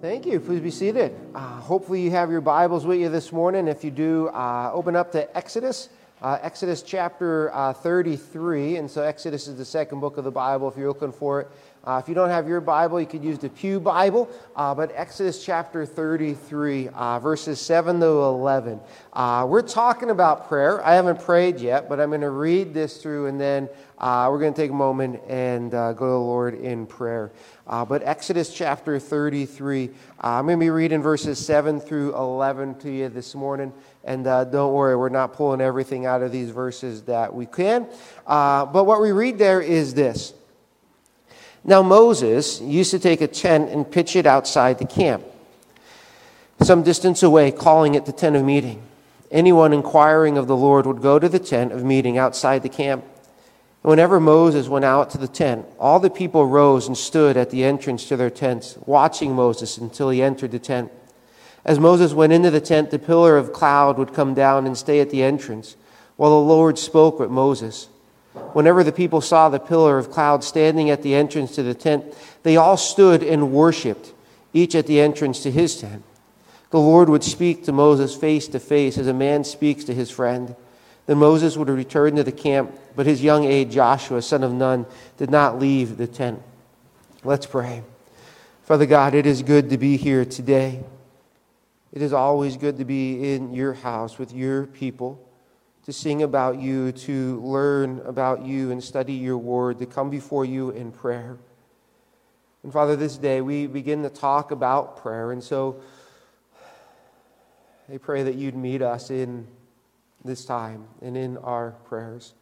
Thank you. Please be seated. Uh, hopefully, you have your Bibles with you this morning. If you do, uh, open up to Exodus, uh, Exodus chapter uh, 33. And so, Exodus is the second book of the Bible if you're looking for it. Uh, if you don't have your Bible, you could use the Pew Bible. Uh, but Exodus chapter 33, uh, verses 7 to 11. Uh, we're talking about prayer. I haven't prayed yet, but I'm going to read this through and then uh, we're going to take a moment and uh, go to the Lord in prayer. but Exodus chapter 33, I'm going to be reading verses 7 through 11 to you this morning. And don't worry, we're not pulling everything out of these verses that we can. but what we read there is this. Now, Moses used to take a tent and pitch it outside the camp, some distance away, calling it the tent of meeting. Anyone inquiring of the Lord would go to the tent of meeting outside the camp. Whenever Moses went out to the tent, all the people rose and stood at the entrance to their tents, watching Moses until he entered the tent. As Moses went into the tent, the pillar of cloud would come down and stay at the entrance, while the Lord spoke with Moses. Whenever the people saw the pillar of cloud standing at the entrance to the tent, they all stood and worshiped, each at the entrance to his tent. The Lord would speak to Moses face to face as a man speaks to his friend. Then Moses would return to the camp, but his young aide Joshua, son of Nun, did not leave the tent. Let's pray. Father God, it is good to be here today. It is always good to be in your house with your people to sing about you, to learn about you and study your word, to come before you in prayer. And Father, this day we begin to talk about prayer. And so I pray that you'd meet us in this time and in our prayers.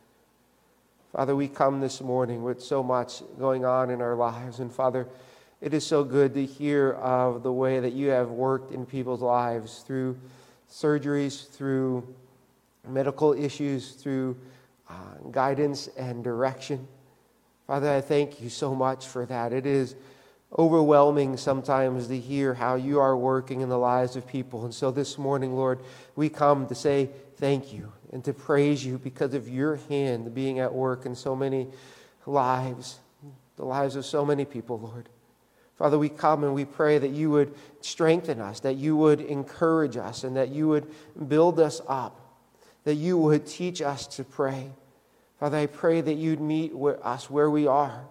Father, we come this morning with so much going on in our lives. And Father, it is so good to hear of the way that you have worked in people's lives through surgeries, through medical issues, through uh, guidance and direction. Father, I thank you so much for that. It is overwhelming sometimes to hear how you are working in the lives of people. And so this morning, Lord, we come to say thank you and to praise you because of your hand being at work in so many lives, the lives of so many people, Lord. Father, we come and we pray that you would strengthen us, that you would encourage us, and that you would build us up that you would teach us to pray. Father, I pray that you'd meet us where we are.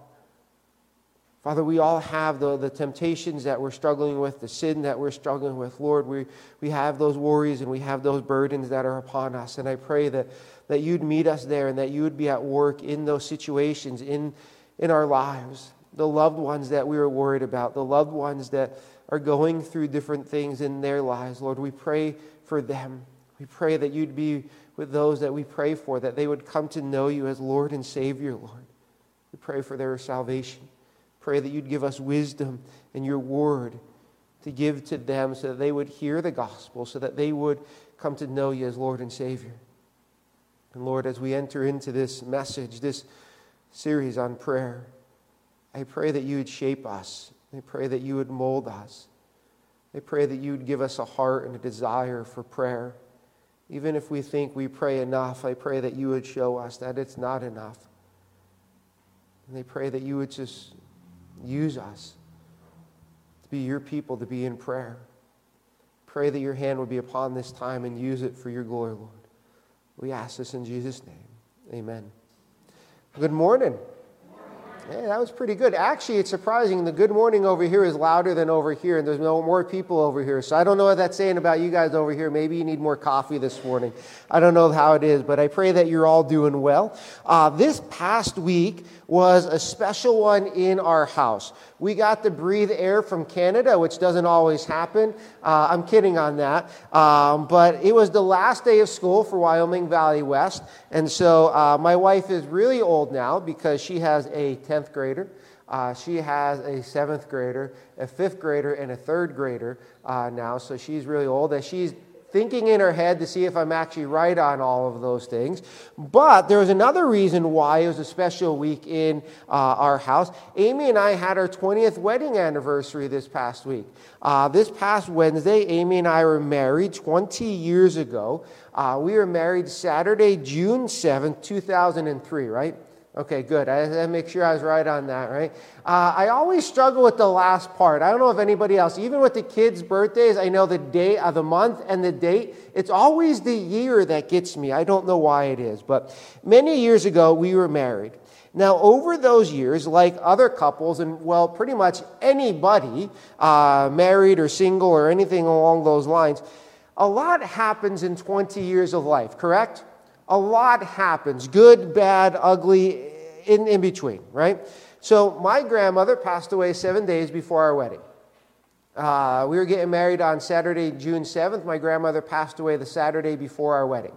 Father, we all have the, the temptations that we're struggling with, the sin that we're struggling with. Lord, we, we have those worries and we have those burdens that are upon us. And I pray that, that you'd meet us there and that you would be at work in those situations in, in our lives. The loved ones that we are worried about, the loved ones that are going through different things in their lives. Lord, we pray for them. We pray that you'd be with those that we pray for, that they would come to know you as Lord and Savior, Lord. We pray for their salvation. Pray that you'd give us wisdom and your word to give to them so that they would hear the gospel, so that they would come to know you as Lord and Savior. And Lord, as we enter into this message, this series on prayer, I pray that you would shape us. I pray that you would mold us. I pray that you would give us a heart and a desire for prayer. Even if we think we pray enough, I pray that you would show us that it's not enough. And I pray that you would just use us to be your people, to be in prayer. Pray that your hand would be upon this time and use it for your glory, Lord. We ask this in Jesus' name. Amen. Good morning. Yeah, that was pretty good. Actually, it's surprising. The good morning over here is louder than over here, and there's no more people over here. So I don't know what that's saying about you guys over here. Maybe you need more coffee this morning. I don't know how it is, but I pray that you're all doing well. Uh, this past week was a special one in our house. We got to breathe air from Canada, which doesn't always happen. Uh, I'm kidding on that. Um, but it was the last day of school for Wyoming Valley West. And so uh, my wife is really old now because she has a 10th grader. Uh, she has a seventh grader, a fifth grader, and a third grader uh, now, so she's really old. As she's thinking in her head to see if I'm actually right on all of those things. But there was another reason why it was a special week in uh, our house. Amy and I had our 20th wedding anniversary this past week. Uh, this past Wednesday, Amy and I were married 20 years ago. Uh, we were married Saturday, June 7th, 2003, right? Okay, good. I make sure I was right on that, right? Uh, I always struggle with the last part. I don't know if anybody else, even with the kids' birthdays, I know the day of the month and the date. It's always the year that gets me. I don't know why it is. But many years ago, we were married. Now, over those years, like other couples, and well, pretty much anybody, uh, married or single or anything along those lines, a lot happens in 20 years of life, correct? A lot happens good, bad, ugly, in, in between, right? So, my grandmother passed away seven days before our wedding. Uh, we were getting married on Saturday, June 7th. My grandmother passed away the Saturday before our wedding.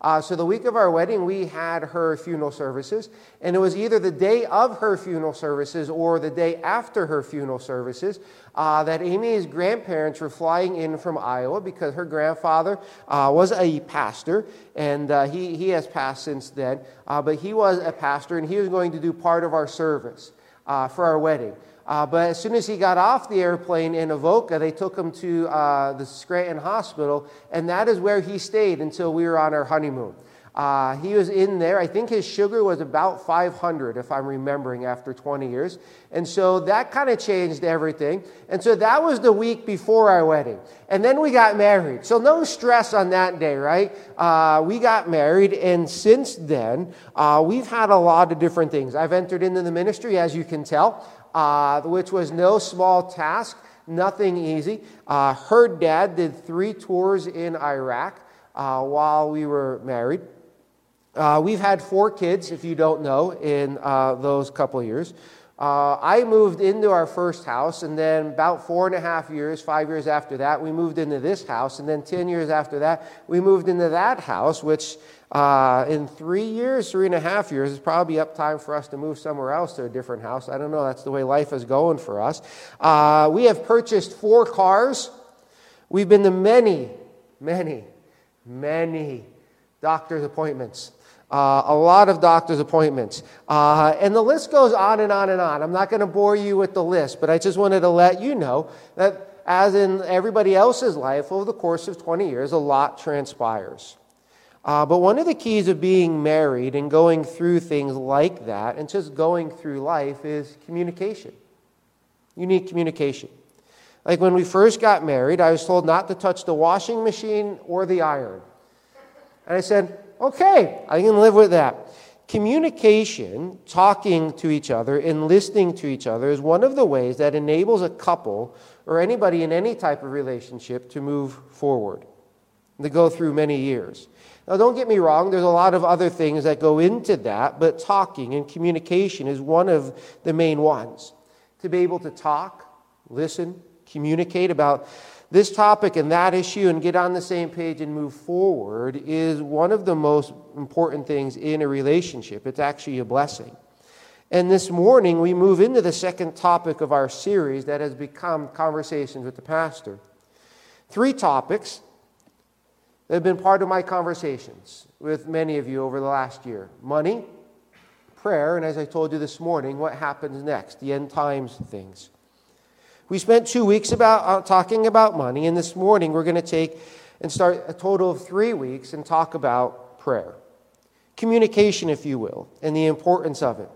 Uh, so the week of our wedding, we had her funeral services, and it was either the day of her funeral services or the day after her funeral services uh, that Amy's grandparents were flying in from Iowa because her grandfather uh, was a pastor, and uh, he, he has passed since then, uh, but he was a pastor, and he was going to do part of our service uh, for our wedding. Uh, but as soon as he got off the airplane in Avoca, they took him to uh, the Scranton Hospital, and that is where he stayed until we were on our honeymoon. Uh, he was in there. I think his sugar was about 500, if I'm remembering, after 20 years. And so that kind of changed everything. And so that was the week before our wedding. And then we got married. So no stress on that day, right? Uh, we got married. And since then, uh, we've had a lot of different things. I've entered into the ministry, as you can tell uh, which was no small task, nothing easy. Uh, her dad did three tours in Iraq uh, while we were married. Uh, we've had four kids, if you don't know, in uh, those couple years. Uh, I moved into our first house, and then about four and a half years, five years after that, we moved into this house, and then 10 years after that, we moved into that house, which uh, in three years, three and a half years, it's probably up time for us to move somewhere else to a different house. I don't know. That's the way life is going for us. Uh, we have purchased four cars. We've been to many, many, many doctor's appointments. Uh, a lot of doctor's appointments. Uh, and the list goes on and on and on. I'm not going to bore you with the list, but I just wanted to let you know that, as in everybody else's life, over the course of 20 years, a lot transpires. Uh, but one of the keys of being married and going through things like that and just going through life is communication. You need communication. Like when we first got married, I was told not to touch the washing machine or the iron. And I said, okay, I can live with that. Communication, talking to each other and listening to each other, is one of the ways that enables a couple or anybody in any type of relationship to move forward, to go through many years. Now, don't get me wrong, there's a lot of other things that go into that, but talking and communication is one of the main ones. To be able to talk, listen, communicate about this topic and that issue and get on the same page and move forward is one of the most important things in a relationship. It's actually a blessing. And this morning, we move into the second topic of our series that has become Conversations with the Pastor. Three topics that have been part of my conversations with many of you over the last year money, prayer, and as I told you this morning, what happens next, the end times things. We spent two weeks about uh, talking about money, and this morning we're going to take and start a total of three weeks and talk about prayer. Communication, if you will, and the importance of it.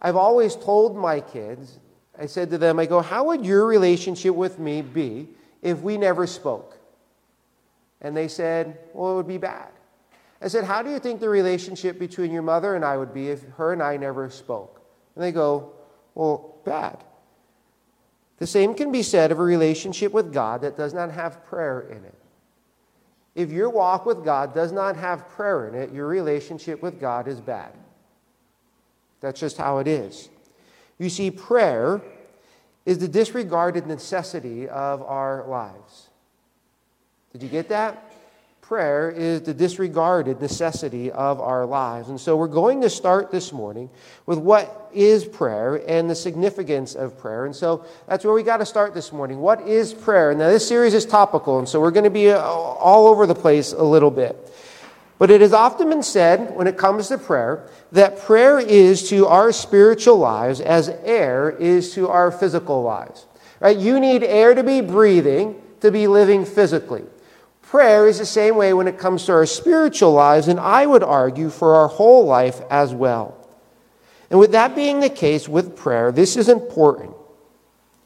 I've always told my kids, I said to them, I go, how would your relationship with me be if we never spoke? And they said, Well, it would be bad. I said, How do you think the relationship between your mother and I would be if her and I never spoke? And they go, Well, bad. The same can be said of a relationship with God that does not have prayer in it. If your walk with God does not have prayer in it, your relationship with God is bad. That's just how it is. You see, prayer is the disregarded necessity of our lives. Did you get that? prayer is the disregarded necessity of our lives. And so we're going to start this morning with what is prayer and the significance of prayer. And so that's where we got to start this morning. What is prayer? Now, this series is topical, and so we're going to be uh, all over the place a little bit. But it has often been said when it comes to prayer that prayer is to our spiritual lives as air is to our physical lives. Right? You need air to be breathing to be living physically. Prayer is the same way when it comes to our spiritual lives, and I would argue for our whole life as well. And with that being the case with prayer, this is important.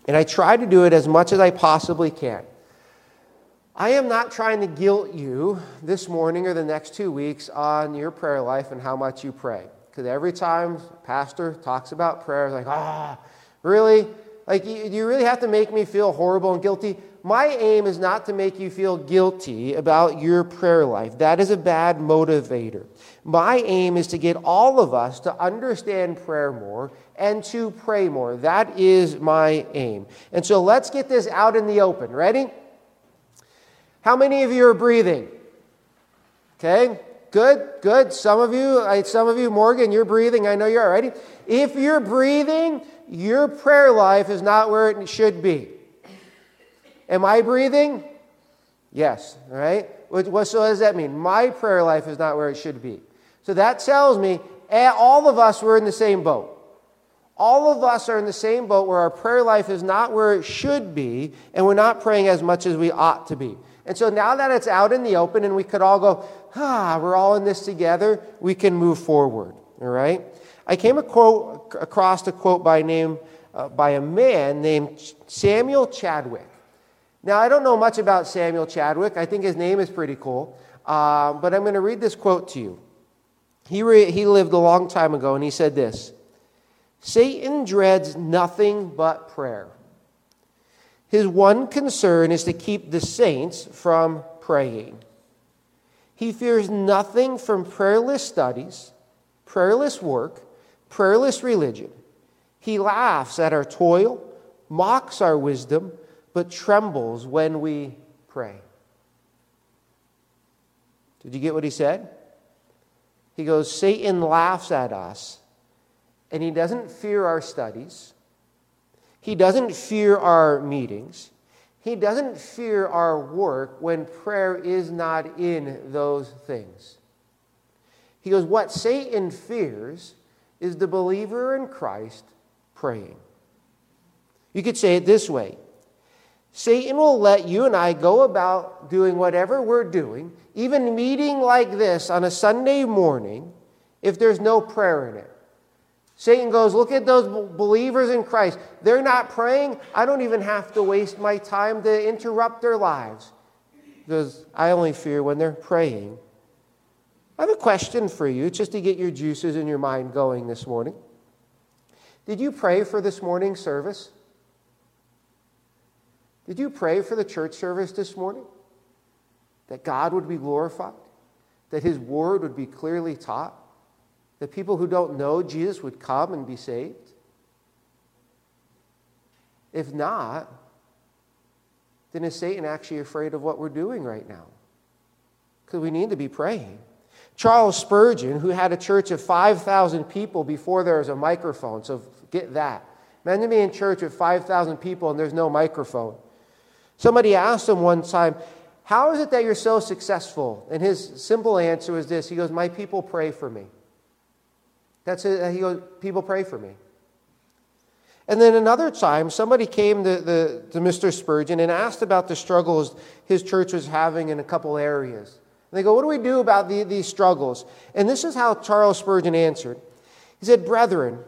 And I try to do it as much as I possibly can. I am not trying to guilt you this morning or the next two weeks on your prayer life and how much you pray. Because every time pastor talks about prayer, like, ah, really? Like, you, you really have to make me feel horrible and guilty? My aim is not to make you feel guilty about your prayer life. That is a bad motivator. My aim is to get all of us to understand prayer more and to pray more. That is my aim. And so let's get this out in the open. Ready? How many of you are breathing? Okay, good, good. Some of you, some of you, Morgan, you're breathing. I know you're ready. If you're breathing, your prayer life is not where it should be. Am I breathing? Yes, all right? What, what, so, what does that mean? My prayer life is not where it should be. So that tells me eh, all of us were in the same boat. All of us are in the same boat where our prayer life is not where it should be, and we're not praying as much as we ought to be. And so now that it's out in the open and we could all go, ah, we're all in this together, we can move forward. All right? I came a quote, across a quote by name uh, by a man named Samuel Chadwick. Now, I don't know much about Samuel Chadwick. I think his name is pretty cool. Uh, but I'm going to read this quote to you. He, re- he lived a long time ago, and he said this Satan dreads nothing but prayer. His one concern is to keep the saints from praying. He fears nothing from prayerless studies, prayerless work, prayerless religion. He laughs at our toil, mocks our wisdom, but trembles when we pray. Did you get what he said? He goes, Satan laughs at us, and he doesn't fear our studies. He doesn't fear our meetings. He doesn't fear our work when prayer is not in those things. He goes, What Satan fears is the believer in Christ praying. You could say it this way Satan will let you and I go about doing whatever we're doing, even meeting like this on a Sunday morning, if there's no prayer in it. Satan goes, Look at those believers in Christ. They're not praying. I don't even have to waste my time to interrupt their lives because I only fear when they're praying. I have a question for you just to get your juices in your mind going this morning. Did you pray for this morning's service? Did you pray for the church service this morning? That God would be glorified? That His word would be clearly taught? That people who don't know Jesus would come and be saved? If not, then is Satan actually afraid of what we're doing right now? Because we need to be praying. Charles Spurgeon, who had a church of 5,000 people before there was a microphone, so get that. Imagine being in church with 5,000 people and there's no microphone. Somebody asked him one time, How is it that you're so successful? And his simple answer was this He goes, My people pray for me. That's it. He goes, People pray for me. And then another time, somebody came to, the, to Mr. Spurgeon and asked about the struggles his church was having in a couple areas. And they go, What do we do about the, these struggles? And this is how Charles Spurgeon answered. He said, Brethren,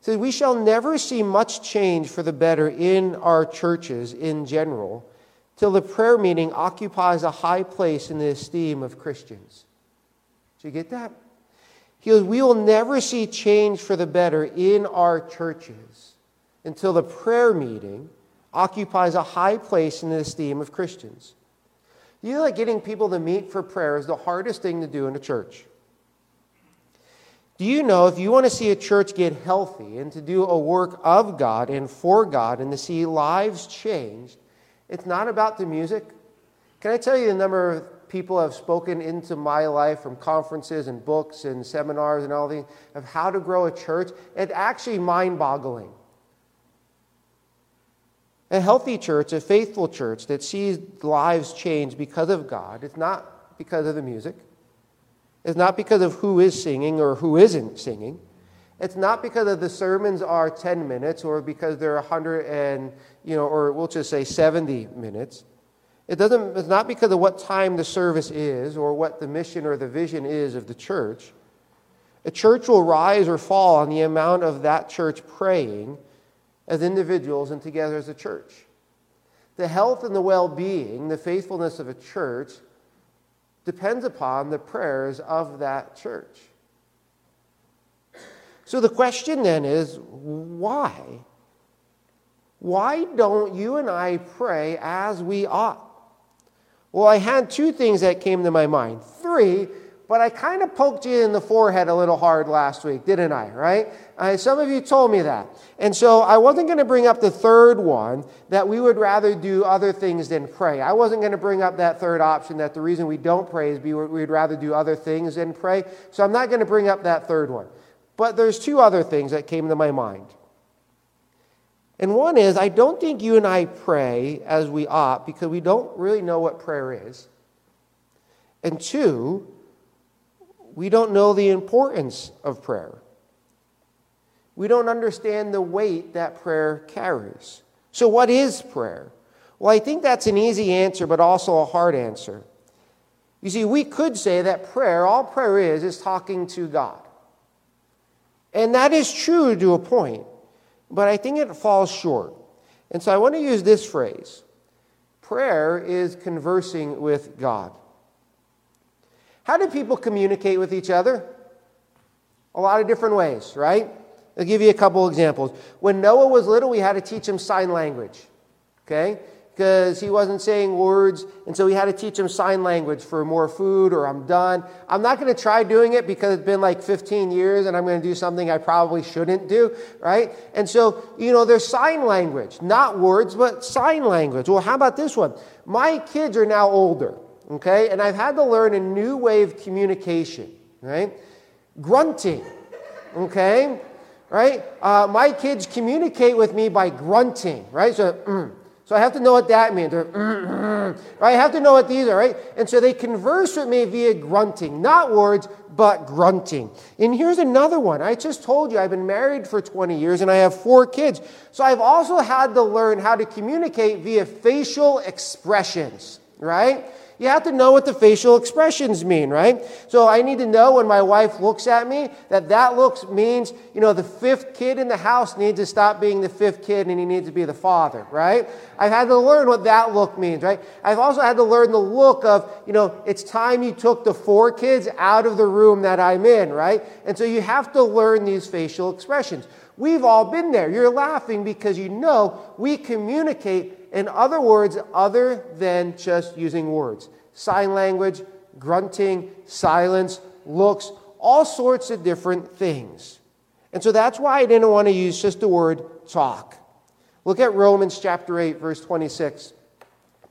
says, We shall never see much change for the better in our churches in general till the prayer meeting occupies a high place in the esteem of Christians. Did you get that? He goes, We will never see change for the better in our churches until the prayer meeting occupies a high place in the esteem of Christians. You know that getting people to meet for prayer is the hardest thing to do in a church. Do you know if you want to see a church get healthy and to do a work of God and for God and to see lives changed, it's not about the music. Can I tell you the number of people have spoken into my life from conferences and books and seminars and all these of how to grow a church. It's actually mind boggling. A healthy church, a faithful church that sees lives change because of God, it's not because of the music. It's not because of who is singing or who isn't singing. It's not because of the sermons are 10 minutes or because they're 100 and, you know, or we'll just say 70 minutes. It doesn't, it's not because of what time the service is or what the mission or the vision is of the church. A church will rise or fall on the amount of that church praying as individuals and together as a church. The health and the well being, the faithfulness of a church, depends upon the prayers of that church. So the question then is why? Why don't you and I pray as we ought? Well, I had two things that came to my mind. Three, but I kind of poked you in the forehead a little hard last week, didn't I? Right? Uh, some of you told me that. And so I wasn't going to bring up the third one that we would rather do other things than pray. I wasn't going to bring up that third option that the reason we don't pray is we'd rather do other things than pray. So I'm not going to bring up that third one. But there's two other things that came to my mind. And one is, I don't think you and I pray as we ought because we don't really know what prayer is. And two, we don't know the importance of prayer. We don't understand the weight that prayer carries. So, what is prayer? Well, I think that's an easy answer, but also a hard answer. You see, we could say that prayer, all prayer is, is talking to God. And that is true to a point but I think it falls short. And so I want to use this phrase prayer is conversing with God. How do people communicate with each other? A lot of different ways, right? I'll give you a couple examples. When Noah was little, we had to teach him sign language. Okay? because he wasn't saying words, and so we had to teach him sign language for more food or I'm done. I'm not going to try doing it because it's been like 15 years and I'm going to do something I probably shouldn't do, right? And so, you know, there's sign language, not words, but sign language. Well, how about this one? My kids are now older, okay, and I've had to learn a new way of communication, right? Grunting, okay? Right? Uh, my kids communicate with me by grunting, right? So, mm, so I have to know what that means. right? I have to know what these are, right? And so they converse with me via grunting, not words, but grunting. And here's another one. I just told you I've been married for 20 years and I have four kids. So I've also had to learn how to communicate via facial expressions, right? You have to know what the facial expressions mean, right? So I need to know when my wife looks at me that that looks means, you know, the fifth kid in the house needs to stop being the fifth kid and he needs to be the father, right? I've had to learn what that look means, right? I've also had to learn the look of, you know, it's time you took the four kids out of the room that I'm in, right? And so you have to learn these facial expressions. We've all been there. You're laughing because you know we communicate in other words other than just using words. Sign language, grunting, silence, looks, all sorts of different things. And so that's why I didn't want to use just the word talk. Look at Romans chapter 8, verse 26.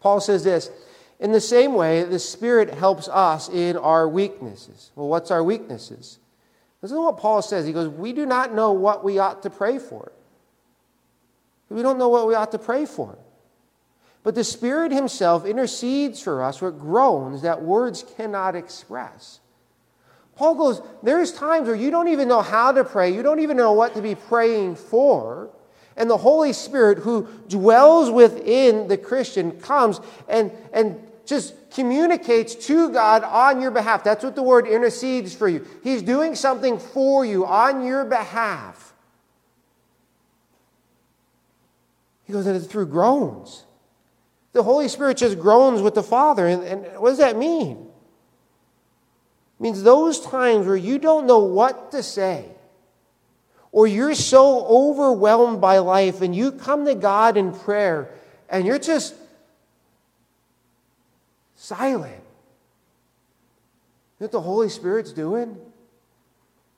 Paul says this In the same way, the Spirit helps us in our weaknesses. Well, what's our weaknesses? This is what Paul says. He goes, We do not know what we ought to pray for. We don't know what we ought to pray for. But the Spirit Himself intercedes for us with groans that words cannot express. Paul goes, There's times where you don't even know how to pray, you don't even know what to be praying for. And the Holy Spirit, who dwells within the Christian, comes and, and just communicates to God on your behalf. That's what the word intercedes for you. He's doing something for you on your behalf. He goes, and it's through groans. The Holy Spirit just groans with the Father. And, and what does that mean? It means those times where you don't know what to say, or you're so overwhelmed by life, and you come to God in prayer, and you're just silent. You know what the Holy Spirit's doing?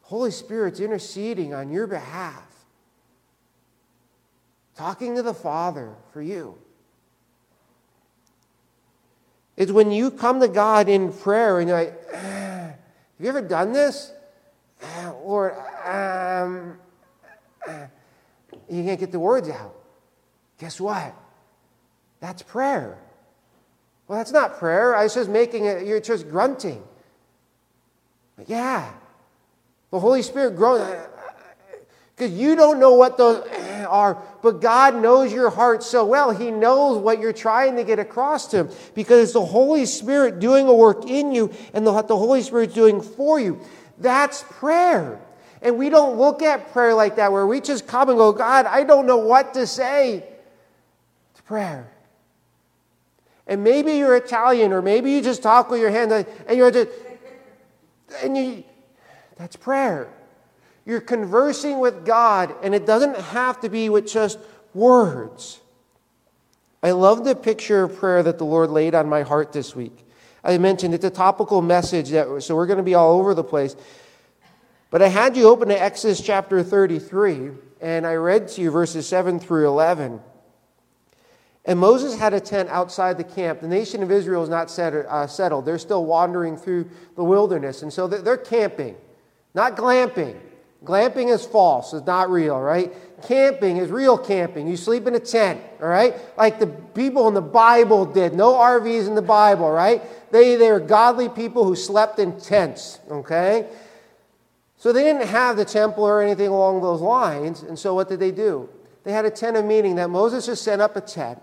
Holy Spirit's interceding on your behalf, talking to the Father for you. Is when you come to God in prayer and you're like, ah, have you ever done this? Ah, Lord, um, ah. you can't get the words out. Guess what? That's prayer. Well, that's not prayer. I was just making it, you're just grunting. Yeah. The Holy Spirit grows. Because you don't know what those are, but God knows your heart so well. He knows what you're trying to get across to Him because it's the Holy Spirit doing a work in you and what the Holy Spirit's doing for you. That's prayer. And we don't look at prayer like that where we just come and go, God, I don't know what to say. It's prayer. And maybe you're Italian, or maybe you just talk with your hand and you're just, and you, that's prayer. You're conversing with God, and it doesn't have to be with just words. I love the picture of prayer that the Lord laid on my heart this week. I mentioned it's a topical message, that, so we're going to be all over the place. But I had you open to Exodus chapter 33, and I read to you verses 7 through 11. And Moses had a tent outside the camp. The nation of Israel is not uh, settled. They're still wandering through the wilderness. And so they're camping, not glamping. Glamping is false, it's not real, right? Camping is real camping. You sleep in a tent, all right? Like the people in the Bible did. No RVs in the Bible, right? They, they were godly people who slept in tents, okay? So they didn't have the temple or anything along those lines. And so what did they do? They had a tent of meeting that Moses just set up a tent.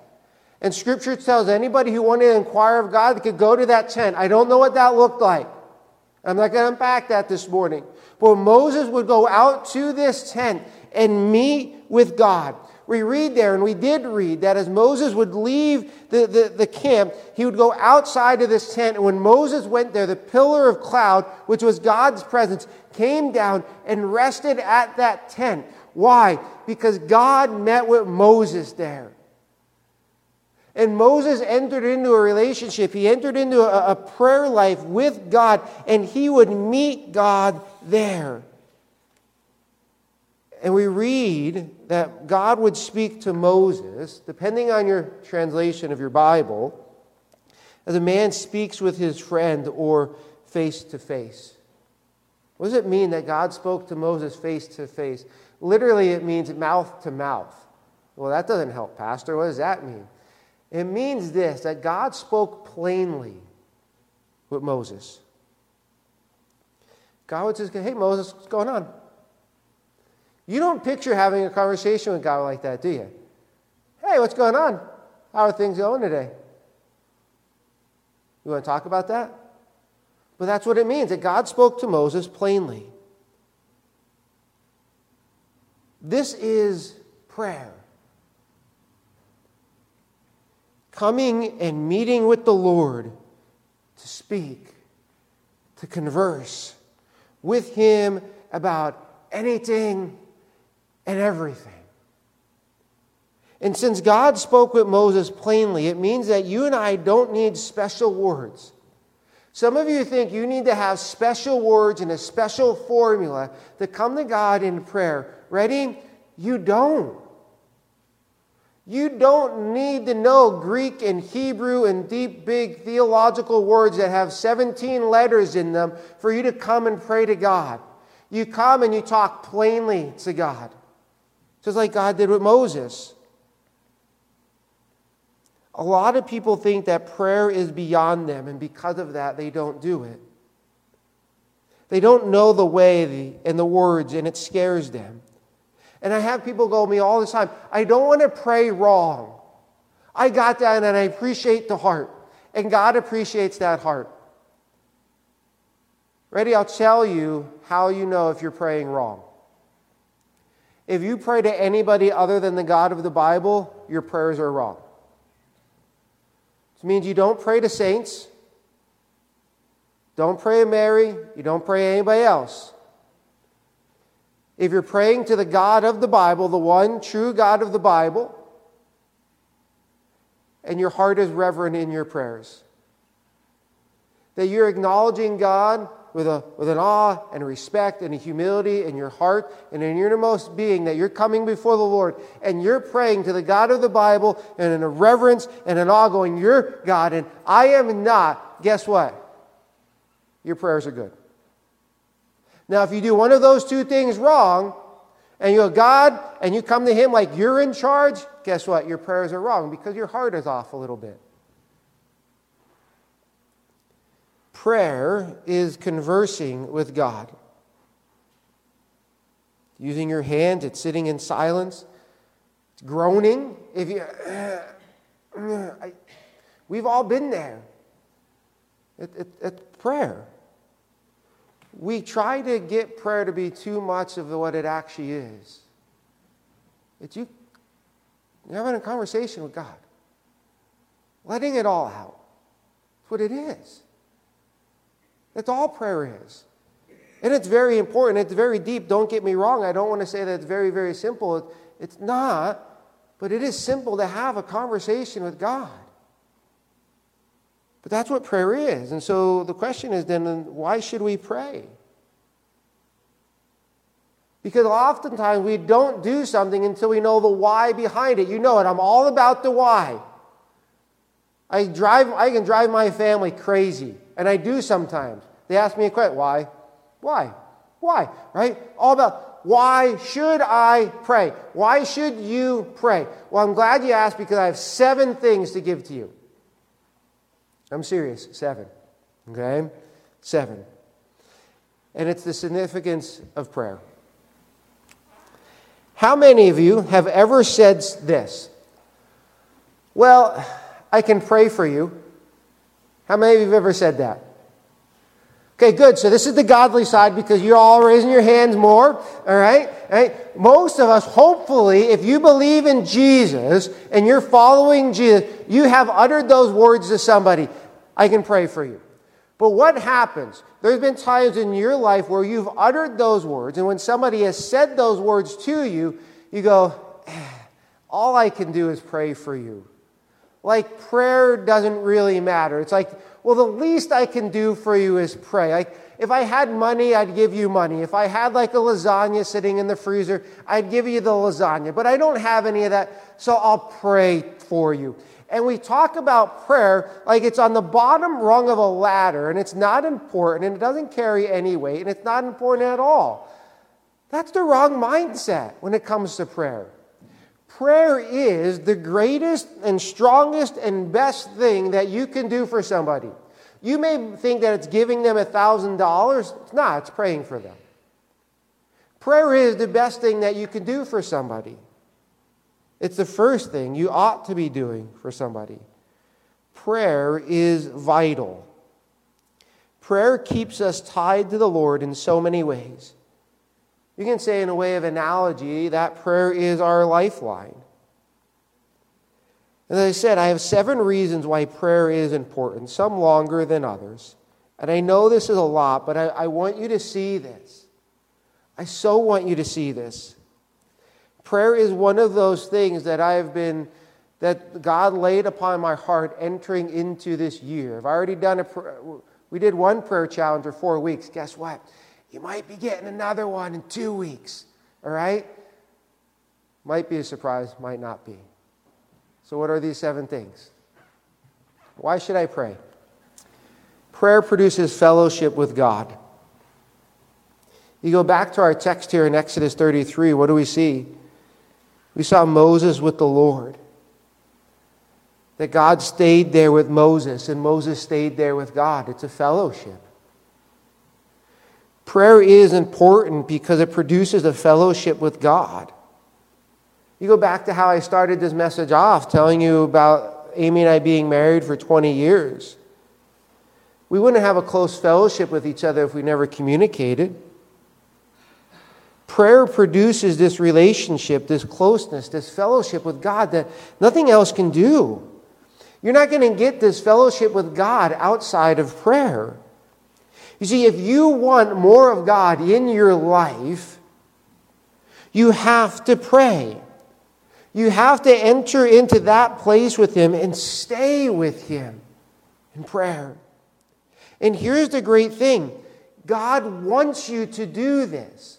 And scripture tells anybody who wanted to inquire of God could go to that tent. I don't know what that looked like. I'm not going to unpack that this morning. But Moses would go out to this tent and meet with God. We read there, and we did read that as Moses would leave the, the, the, camp, he would go outside of this tent. And when Moses went there, the pillar of cloud, which was God's presence, came down and rested at that tent. Why? Because God met with Moses there. And Moses entered into a relationship. He entered into a, a, prayer life with God, and he would meet God there. And we read that God would speak to Moses, depending on your translation of your Bible, as a man speaks with his friend or face to face. What does it mean that God spoke to Moses face to face? Literally, it means mouth to mouth. Well, that doesn't help, Pastor. What does that mean? It means this that God spoke plainly with Moses. God would just go, Hey, Moses, what's going on? You don't picture having a conversation with God like that, do you? Hey, what's going on? How are things going today? You want to talk about that? But that's what it means that God spoke to Moses plainly. This is prayer. Coming and meeting with the Lord to speak, to converse with Him about anything and everything. And since God spoke with Moses plainly, it means that you and I don't need special words. Some of you think you need to have special words and a special formula to come to God in prayer. Ready? You don't. You don't need to know Greek and Hebrew and deep, big theological words that have 17 letters in them for you to come and pray to God. You come and you talk plainly to God, just like God did with Moses. A lot of people think that prayer is beyond them, and because of that, they don't do it. They don't know the way and the words, and it scares them. And I have people go to me all the time, I don't want to pray wrong. I got that and I appreciate the heart. And God appreciates that heart. Ready? I'll tell you how you know if you're praying wrong. If you pray to anybody other than the God of the Bible, your prayers are wrong. It means you don't pray to saints, don't pray to Mary, you don't pray to anybody else. If you're praying to the God of the Bible, the one true God of the Bible, and your heart is reverent in your prayers, that you're acknowledging God with, a, with an awe and respect and a humility in your heart and in your innermost being that you're coming before the Lord and you're praying to the God of the Bible and in a reverence and an awe going, You're God and I am not, guess what? Your prayers are good. Now, if you do one of those two things wrong, and you go, God, and you come to Him like you're in charge, guess what? Your prayers are wrong because your heart is off a little bit. Prayer is conversing with God. Using your hands, it's sitting in silence, it's groaning. If you, I, we've all been there. It, it, it's prayer. We try to get prayer to be too much of what it actually is. It's you you're having a conversation with God, letting it all out. That's what it is. That's all prayer is. And it's very important. It's very deep. Don't get me wrong. I don't want to say that it's very, very simple. It's not. But it is simple to have a conversation with God. But that's what prayer is. And so the question is then, why should we pray? Because oftentimes we don't do something until we know the why behind it. You know it. I'm all about the why. I drive I can drive my family crazy, and I do sometimes. They ask me a question why? Why? Why? Right? All about why should I pray? Why should you pray? Well, I'm glad you asked because I have seven things to give to you. I'm serious. Seven. Okay? Seven. And it's the significance of prayer. How many of you have ever said this? Well, I can pray for you. How many of you have ever said that? Okay, good. So this is the godly side because you're all raising your hands more. All right? All right? Most of us, hopefully, if you believe in Jesus and you're following Jesus, you have uttered those words to somebody. I can pray for you. But what happens? There's been times in your life where you've uttered those words, and when somebody has said those words to you, you go, eh, All I can do is pray for you. Like prayer doesn't really matter. It's like, well, the least I can do for you is pray. Like, if I had money, I'd give you money. If I had like a lasagna sitting in the freezer, I'd give you the lasagna. But I don't have any of that, so I'll pray for you. And we talk about prayer like it's on the bottom rung of a ladder and it's not important and it doesn't carry any weight and it's not important at all. That's the wrong mindset when it comes to prayer. Prayer is the greatest and strongest and best thing that you can do for somebody. You may think that it's giving them a $1,000. It's not, it's praying for them. Prayer is the best thing that you can do for somebody. It's the first thing you ought to be doing for somebody. Prayer is vital. Prayer keeps us tied to the Lord in so many ways. You can say, in a way of analogy, that prayer is our lifeline. As I said, I have seven reasons why prayer is important, some longer than others. And I know this is a lot, but I, I want you to see this. I so want you to see this. Prayer is one of those things that I have been, that God laid upon my heart entering into this year. I've already done a, we did one prayer challenge for four weeks. Guess what? You might be getting another one in two weeks. All right? Might be a surprise, might not be. So, what are these seven things? Why should I pray? Prayer produces fellowship with God. You go back to our text here in Exodus 33, what do we see? We saw Moses with the Lord. That God stayed there with Moses and Moses stayed there with God. It's a fellowship. Prayer is important because it produces a fellowship with God. You go back to how I started this message off, telling you about Amy and I being married for 20 years. We wouldn't have a close fellowship with each other if we never communicated. Prayer produces this relationship, this closeness, this fellowship with God that nothing else can do. You're not going to get this fellowship with God outside of prayer. You see, if you want more of God in your life, you have to pray. You have to enter into that place with Him and stay with Him in prayer. And here's the great thing God wants you to do this.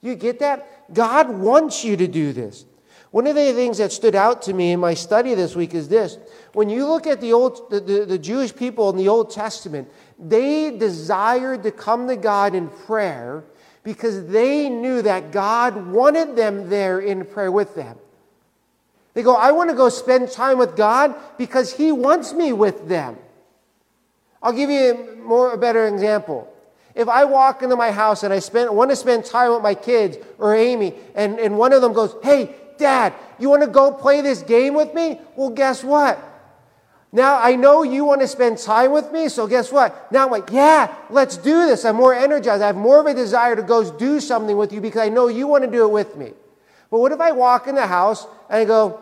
You get that? God wants you to do this. One of the things that stood out to me in my study this week is this. When you look at the, old, the, the, the Jewish people in the Old Testament, they desired to come to God in prayer because they knew that God wanted them there in prayer with them. They go, I want to go spend time with God because He wants me with them. I'll give you more a better example. If I walk into my house and I spend, want to spend time with my kids or Amy, and, and one of them goes, Hey, Dad, you want to go play this game with me? Well, guess what? Now I know you want to spend time with me, so guess what? Now I'm like, yeah, let's do this. I'm more energized. I have more of a desire to go do something with you because I know you want to do it with me. But what if I walk in the house and I go,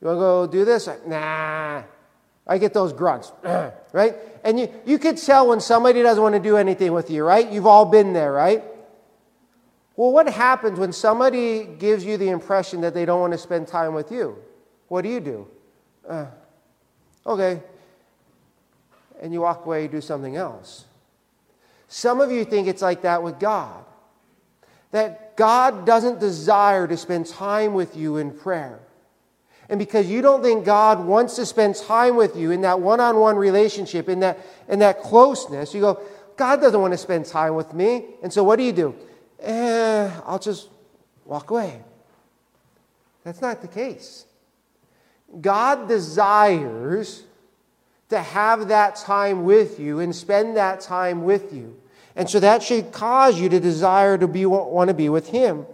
You want to go do this? nah. I get those grunts, right? And you, you could tell when somebody doesn't want to do anything with you, right? You've all been there, right? Well, what happens when somebody gives you the impression that they don't want to spend time with you? What do you do? Uh, okay. And you walk away, do something else. Some of you think it's like that with God. That God doesn't desire to spend time with you in prayer. And because you don't think God wants to spend time with you in that one on one relationship, in that, in that closeness, you go, God doesn't want to spend time with me. And so what do you do? eh, I'll just walk away. That's not the case. God desires to have that time with you and spend that time with you. And so that should cause you to desire to be, want to be with Him.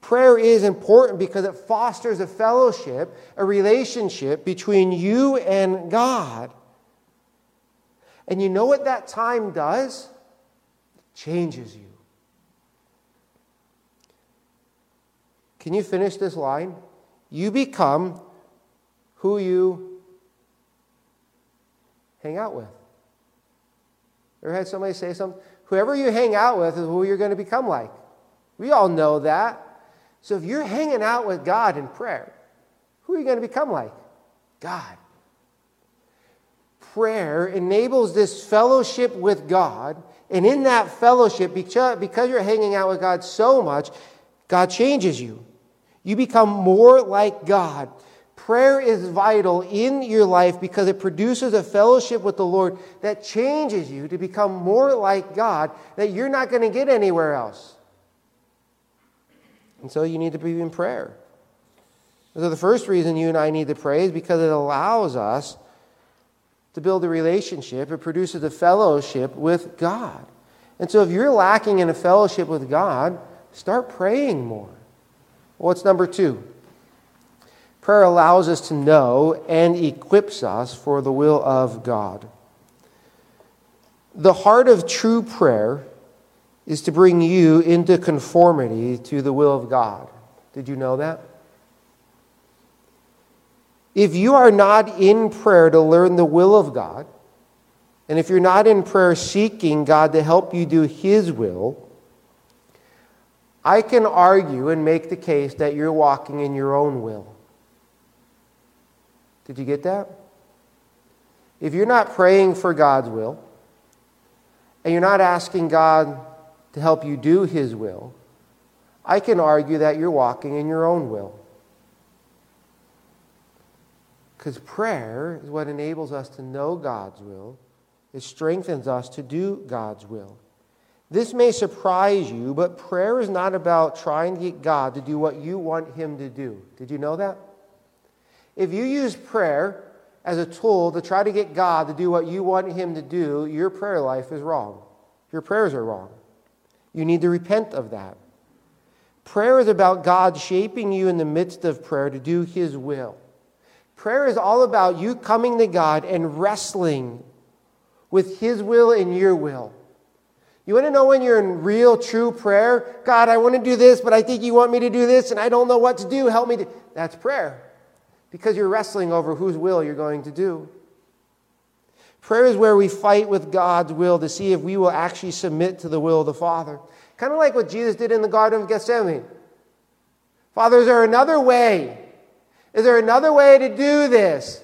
Prayer is important because it fosters a fellowship, a relationship between you and God. And you know what that time does? It changes you. Can you finish this line? You become who you hang out with. Ever had somebody say something? Whoever you hang out with is who you're going to become like. We all know that. So if you're hanging out with God in prayer, who are you going to become like? God. Prayer enables this fellowship with God. And in that fellowship, because you're hanging out with God so much, God changes you. You become more like God. Prayer is vital in your life because it produces a fellowship with the Lord that changes you to become more like God that you're not going to get anywhere else. And so you need to be in prayer. So the first reason you and I need to pray is because it allows us to build a relationship. It produces a fellowship with God. And so if you're lacking in a fellowship with God, start praying more. What's number two? Prayer allows us to know and equips us for the will of God. The heart of true prayer is to bring you into conformity to the will of God. Did you know that? If you are not in prayer to learn the will of God, and if you're not in prayer seeking God to help you do His will, I can argue and make the case that you're walking in your own will. Did you get that? If you're not praying for God's will, and you're not asking God to help you do His will, I can argue that you're walking in your own will. Because prayer is what enables us to know God's will, it strengthens us to do God's will. This may surprise you, but prayer is not about trying to get God to do what you want Him to do. Did you know that? If you use prayer as a tool to try to get God to do what you want Him to do, your prayer life is wrong. Your prayers are wrong. You need to repent of that. Prayer is about God shaping you in the midst of prayer to do His will. Prayer is all about you coming to God and wrestling with His will and your will. You want to know when you're in real, true prayer? God, I want to do this, but I think you want me to do this, and I don't know what to do. Help me. To... That's prayer because you're wrestling over whose will you're going to do. Prayer is where we fight with God's will to see if we will actually submit to the will of the Father. Kind of like what Jesus did in the Garden of Gethsemane. Father, is there another way? Is there another way to do this?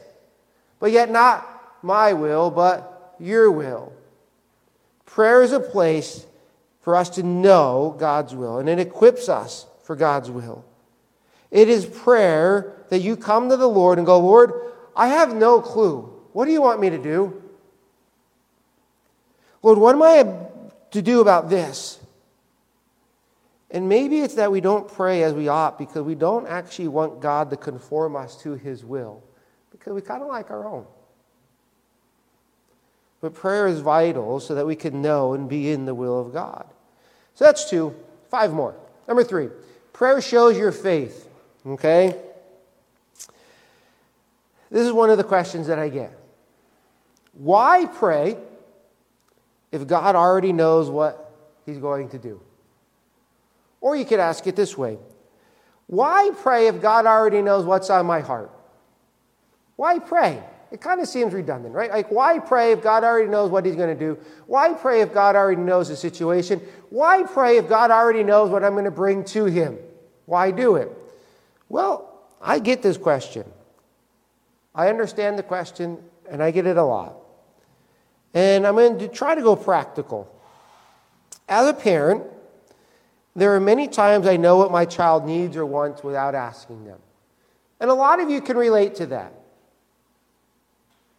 But yet not my will, but your will. Prayer is a place for us to know God's will, and it equips us for God's will. It is prayer that you come to the Lord and go, Lord, I have no clue. What do you want me to do? Lord, what am I to do about this? And maybe it's that we don't pray as we ought because we don't actually want God to conform us to his will, because we kind of like our own. But prayer is vital so that we can know and be in the will of God. So that's two. Five more. Number three, prayer shows your faith. Okay? This is one of the questions that I get. Why pray if God already knows what He's going to do? Or you could ask it this way Why pray if God already knows what's on my heart? Why pray? It kind of seems redundant, right? Like, why pray if God already knows what He's going to do? Why pray if God already knows the situation? Why pray if God already knows what I'm going to bring to Him? Why do it? Well, I get this question. I understand the question, and I get it a lot. And I'm going to try to go practical. As a parent, there are many times I know what my child needs or wants without asking them. And a lot of you can relate to that.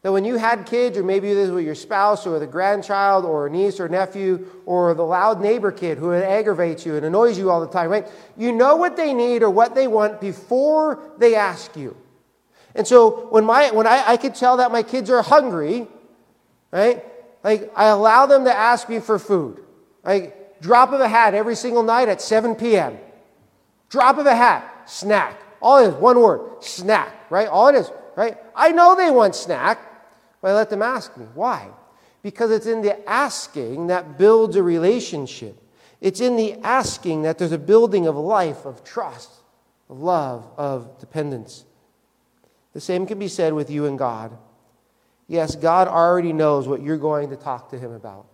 That when you had kids, or maybe this was your spouse or the grandchild or a niece or nephew or the loud neighbor kid who aggravates you and annoys you all the time, right? You know what they need or what they want before they ask you. And so when, my, when I, I could tell that my kids are hungry, right? Like I allow them to ask me for food. Like drop of a hat every single night at 7 p.m. Drop of a hat, snack. All it is, one word, snack, right? All it is, right? I know they want snack, but I let them ask me. Why? Because it's in the asking that builds a relationship. It's in the asking that there's a building of life, of trust, of love, of dependence. The same can be said with you and God. Yes, God already knows what you're going to talk to Him about.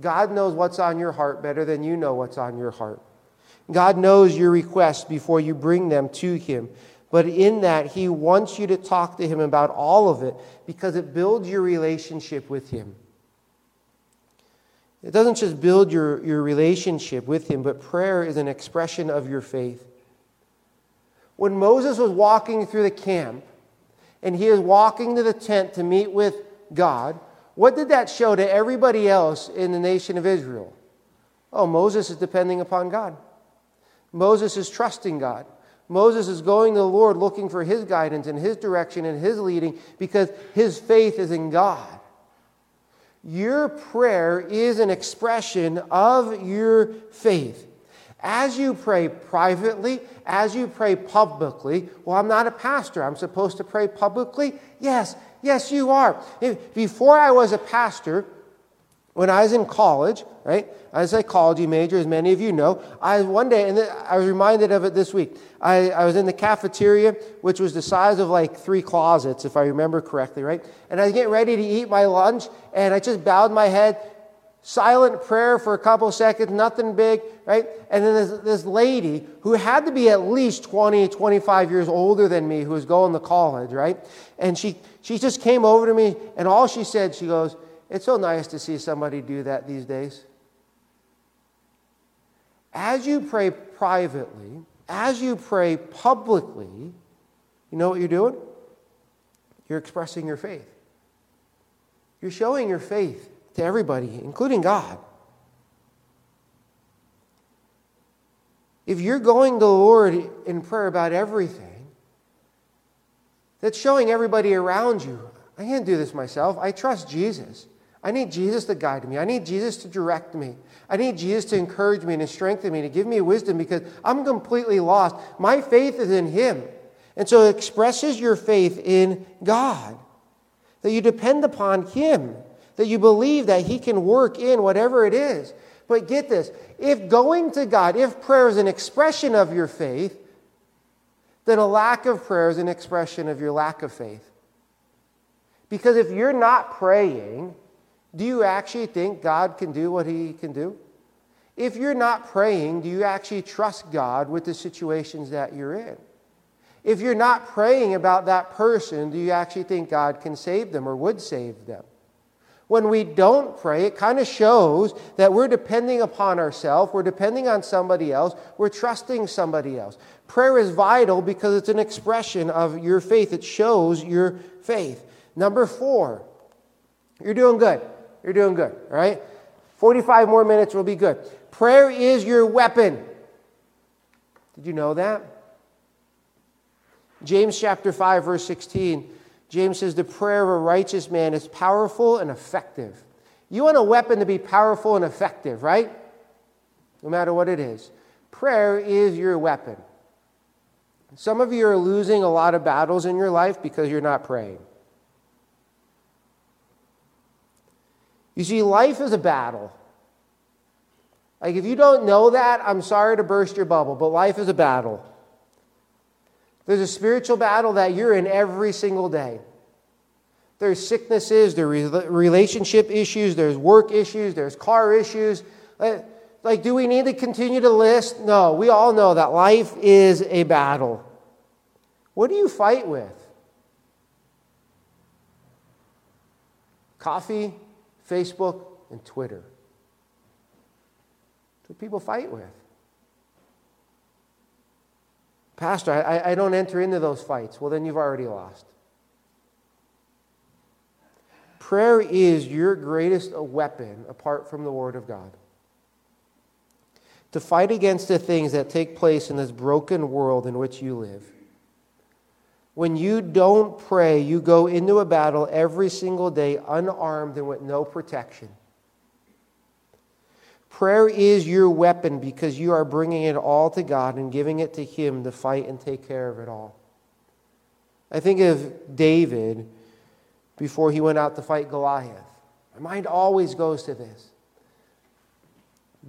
God knows what's on your heart better than you know what's on your heart. God knows your requests before you bring them to Him. But in that, He wants you to talk to Him about all of it because it builds your relationship with Him. It doesn't just build your, your relationship with Him, but prayer is an expression of your faith. When Moses was walking through the camp and he is walking to the tent to meet with God, what did that show to everybody else in the nation of Israel? Oh, Moses is depending upon God. Moses is trusting God. Moses is going to the Lord looking for his guidance and his direction and his leading because his faith is in God. Your prayer is an expression of your faith. As you pray privately, as you pray publicly, well, I'm not a pastor. I'm supposed to pray publicly? Yes, yes, you are. Before I was a pastor, when I was in college, right, as a psychology major, as many of you know, I one day, and I was reminded of it this week. I, I was in the cafeteria, which was the size of like three closets, if I remember correctly, right? And I was getting ready to eat my lunch, and I just bowed my head silent prayer for a couple seconds, nothing big, right? And then this, this lady who had to be at least 20, 25 years older than me who was going to college, right? And she, she just came over to me, and all she said, she goes, It's so nice to see somebody do that these days. As you pray privately, as you pray publicly, you know what you're doing? You're expressing your faith. You're showing your faith to everybody, including God. If you're going to the Lord in prayer about everything, that's showing everybody around you, I can't do this myself. I trust Jesus. I need Jesus to guide me. I need Jesus to direct me. I need Jesus to encourage me and to strengthen me, to give me wisdom because I'm completely lost. My faith is in Him. And so it expresses your faith in God, that you depend upon Him that you believe that He can work in whatever it is. But get this if going to God, if prayer is an expression of your faith, then a lack of prayer is an expression of your lack of faith. Because if you're not praying, do you actually think God can do what He can do? If you're not praying, do you actually trust God with the situations that you're in? If you're not praying about that person, do you actually think God can save them or would save them? When we don't pray, it kind of shows that we're depending upon ourselves, we're depending on somebody else, we're trusting somebody else. Prayer is vital because it's an expression of your faith, it shows your faith. Number four, you're doing good. You're doing good, all right? 45 more minutes will be good. Prayer is your weapon. Did you know that? James chapter 5, verse 16. James says, The prayer of a righteous man is powerful and effective. You want a weapon to be powerful and effective, right? No matter what it is. Prayer is your weapon. Some of you are losing a lot of battles in your life because you're not praying. You see, life is a battle. Like, if you don't know that, I'm sorry to burst your bubble, but life is a battle. There's a spiritual battle that you're in every single day. There's sicknesses, there's relationship issues, there's work issues, there's car issues. Uh, like, do we need to continue to list? No, we all know that life is a battle. What do you fight with? Coffee, Facebook, and Twitter. That's what people fight with. Pastor, I, I don't enter into those fights. Well, then you've already lost. Prayer is your greatest weapon apart from the Word of God. To fight against the things that take place in this broken world in which you live. When you don't pray, you go into a battle every single day unarmed and with no protection. Prayer is your weapon because you are bringing it all to God and giving it to Him to fight and take care of it all. I think of David before he went out to fight Goliath. My mind always goes to this.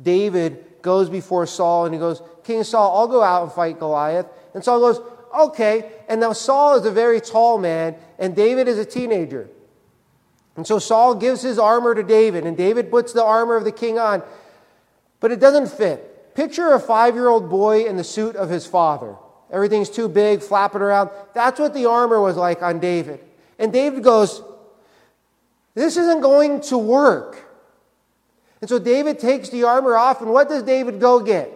David goes before Saul and he goes, King Saul, I'll go out and fight Goliath. And Saul goes, Okay. And now Saul is a very tall man, and David is a teenager. And so Saul gives his armor to David, and David puts the armor of the king on but it doesn't fit. Picture a five year old boy in the suit of his father. Everything's too big, flapping around. That's what the armor was like on David. And David goes, This isn't going to work. And so David takes the armor off, and what does David go get?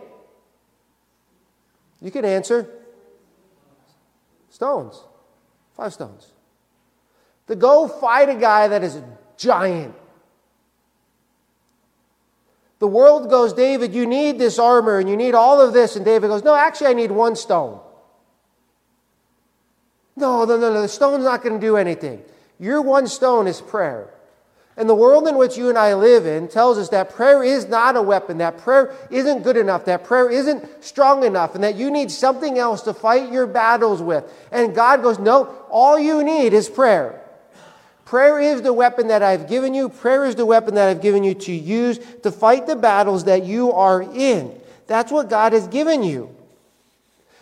You can answer. Stones. Five stones. To go fight a guy that is a giant the world goes, David, you need this armor and you need all of this. And David goes, No, actually, I need one stone. No, no, no, no. The stone's not going to do anything. Your one stone is prayer. And the world in which you and I live in tells us that prayer is not a weapon, that prayer isn't good enough, that prayer isn't strong enough, and that you need something else to fight your battles with. And God goes, No, all you need is prayer. Prayer is the weapon that I've given you. Prayer is the weapon that I've given you to use to fight the battles that you are in. That's what God has given you.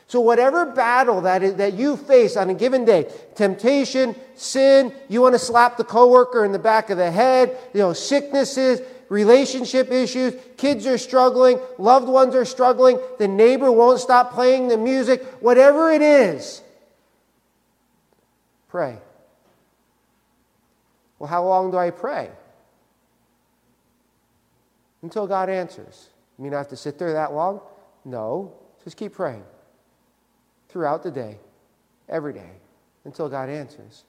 So, whatever battle that, is, that you face on a given day temptation, sin, you want to slap the coworker in the back of the head, you know, sicknesses, relationship issues, kids are struggling, loved ones are struggling, the neighbor won't stop playing the music, whatever it is, pray. Well, how long do I pray? Until God answers. You mean I have to sit there that long? No. Just keep praying throughout the day, every day, until God answers.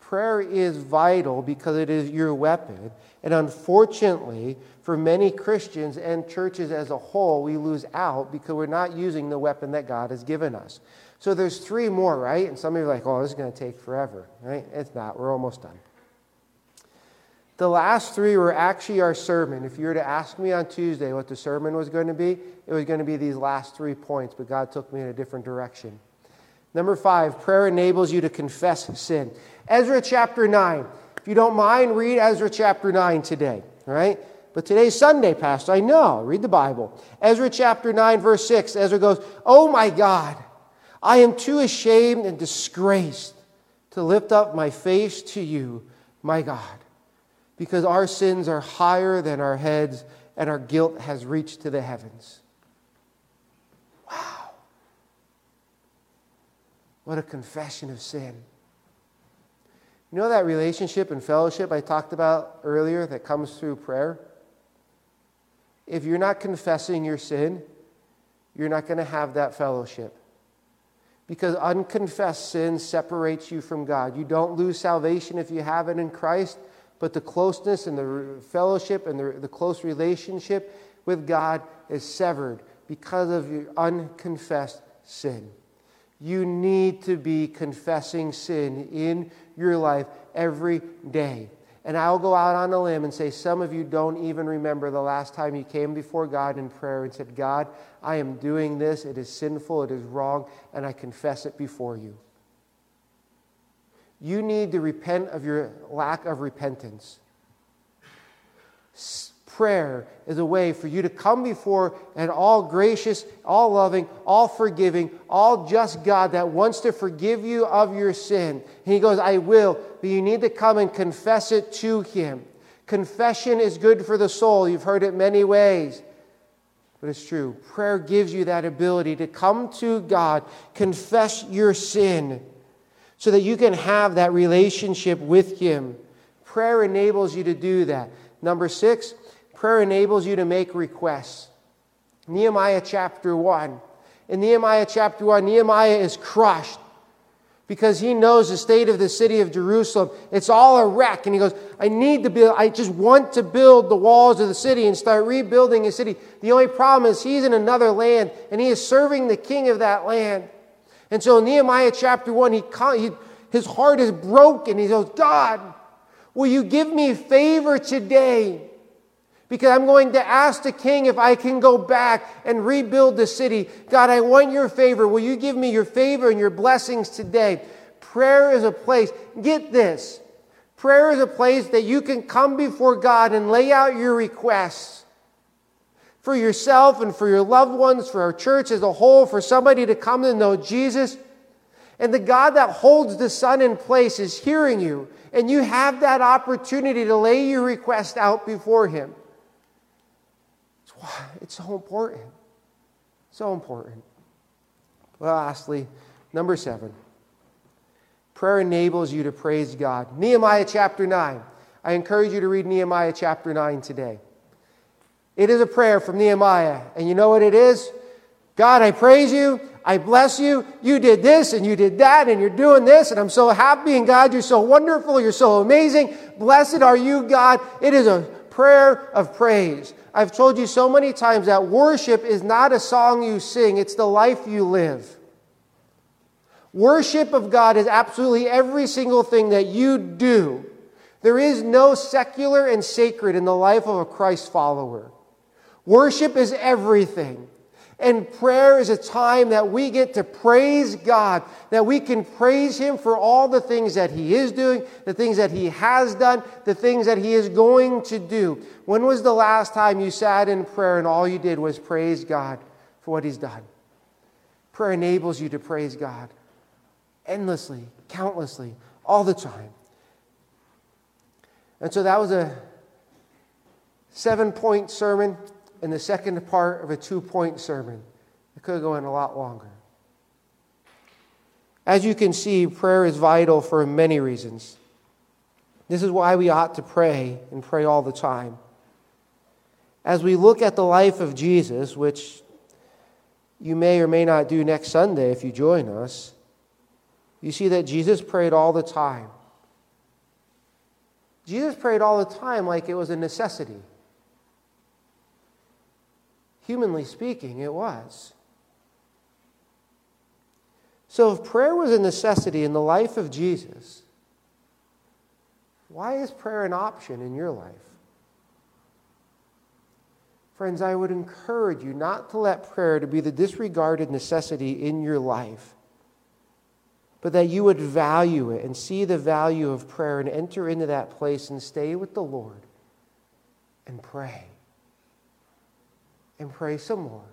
Prayer is vital because it is your weapon. And unfortunately, for many Christians and churches as a whole, we lose out because we're not using the weapon that God has given us. So there's three more, right? And some of you are like, oh, this is going to take forever, right? It's not. We're almost done. The last three were actually our sermon. If you were to ask me on Tuesday what the sermon was going to be, it was going to be these last three points, but God took me in a different direction. Number five, prayer enables you to confess sin. Ezra chapter 9. If you don't mind, read Ezra chapter 9 today, right? But today's Sunday, Pastor. I know. Read the Bible. Ezra chapter 9, verse 6. Ezra goes, Oh my God, I am too ashamed and disgraced to lift up my face to you, my God because our sins are higher than our heads and our guilt has reached to the heavens. Wow. What a confession of sin. You know that relationship and fellowship I talked about earlier that comes through prayer? If you're not confessing your sin, you're not going to have that fellowship. Because unconfessed sin separates you from God. You don't lose salvation if you have it in Christ, but the closeness and the fellowship and the, the close relationship with God is severed because of your unconfessed sin. You need to be confessing sin in your life every day. And I'll go out on a limb and say, some of you don't even remember the last time you came before God in prayer and said, God, I am doing this. It is sinful. It is wrong. And I confess it before you. You need to repent of your lack of repentance prayer is a way for you to come before an all gracious, all loving, all forgiving, all just God that wants to forgive you of your sin. And he goes, I will, but you need to come and confess it to Him. Confession is good for the soul. You've heard it many ways. But it's true. Prayer gives you that ability to come to God, confess your sin, so that you can have that relationship with Him. Prayer enables you to do that. Number six, Prayer enables you to make requests. Nehemiah chapter 1. In Nehemiah chapter 1, Nehemiah is crushed because he knows the state of the city of Jerusalem. It's all a wreck. And he goes, I need to build, I just want to build the walls of the city and start rebuilding the city. The only problem is he's in another land and he is serving the king of that land. And so Nehemiah chapter 1, he, he, his heart is broken. He goes, God, will you give me favor today? Because I'm going to ask the king if I can go back and rebuild the city. God, I want your favor. Will you give me your favor and your blessings today? Prayer is a place, get this. Prayer is a place that you can come before God and lay out your requests for yourself and for your loved ones, for our church as a whole, for somebody to come to know Jesus. And the God that holds the sun in place is hearing you, and you have that opportunity to lay your request out before Him. why It's so important. So important. Well, lastly, number seven prayer enables you to praise God. Nehemiah chapter 9. I encourage you to read Nehemiah chapter 9 today. It is a prayer from Nehemiah. And you know what it is? God, I praise you. I bless you. You did this and you did that and you're doing this and I'm so happy. And God, you're so wonderful. You're so amazing. Blessed are you, God. It is a prayer of praise. I've told you so many times that worship is not a song you sing, it's the life you live. Worship of God is absolutely every single thing that you do. There is no secular and sacred in the life of a Christ follower. Worship is everything. And prayer is a time that we get to praise God, that we can praise Him for all the things that He is doing, the things that He has done, the things that He is going to do. When was the last time you sat in prayer and all you did was praise God for what He's done? Prayer enables you to praise God endlessly, countlessly, all the time. And so that was a seven point sermon in the second part of a two point sermon. It could go in a lot longer. As you can see, prayer is vital for many reasons. This is why we ought to pray and pray all the time. As we look at the life of Jesus, which you may or may not do next Sunday if you join us, you see that Jesus prayed all the time. Jesus prayed all the time like it was a necessity. Humanly speaking, it was. So, if prayer was a necessity in the life of Jesus, why is prayer an option in your life? Friends, I would encourage you not to let prayer to be the disregarded necessity in your life, but that you would value it and see the value of prayer and enter into that place and stay with the Lord and pray and pray some more.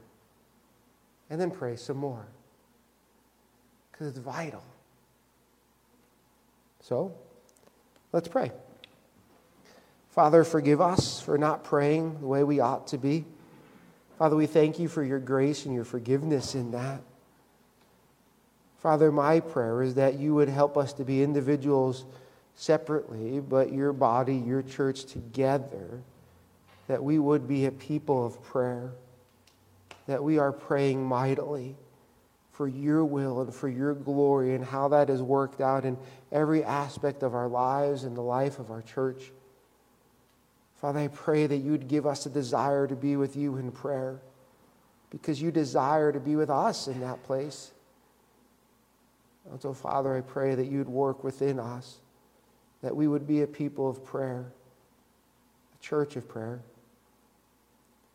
And then pray some more. Because it's vital. So, let's pray. Father, forgive us for not praying the way we ought to be. Father, we thank you for your grace and your forgiveness in that. Father, my prayer is that you would help us to be individuals separately, but your body, your church together, that we would be a people of prayer, that we are praying mightily for your will and for your glory and how that is worked out in every aspect of our lives and the life of our church. Father, I pray that you'd give us a desire to be with you in prayer because you desire to be with us in that place. And so, Father, I pray that you'd work within us, that we would be a people of prayer, a church of prayer.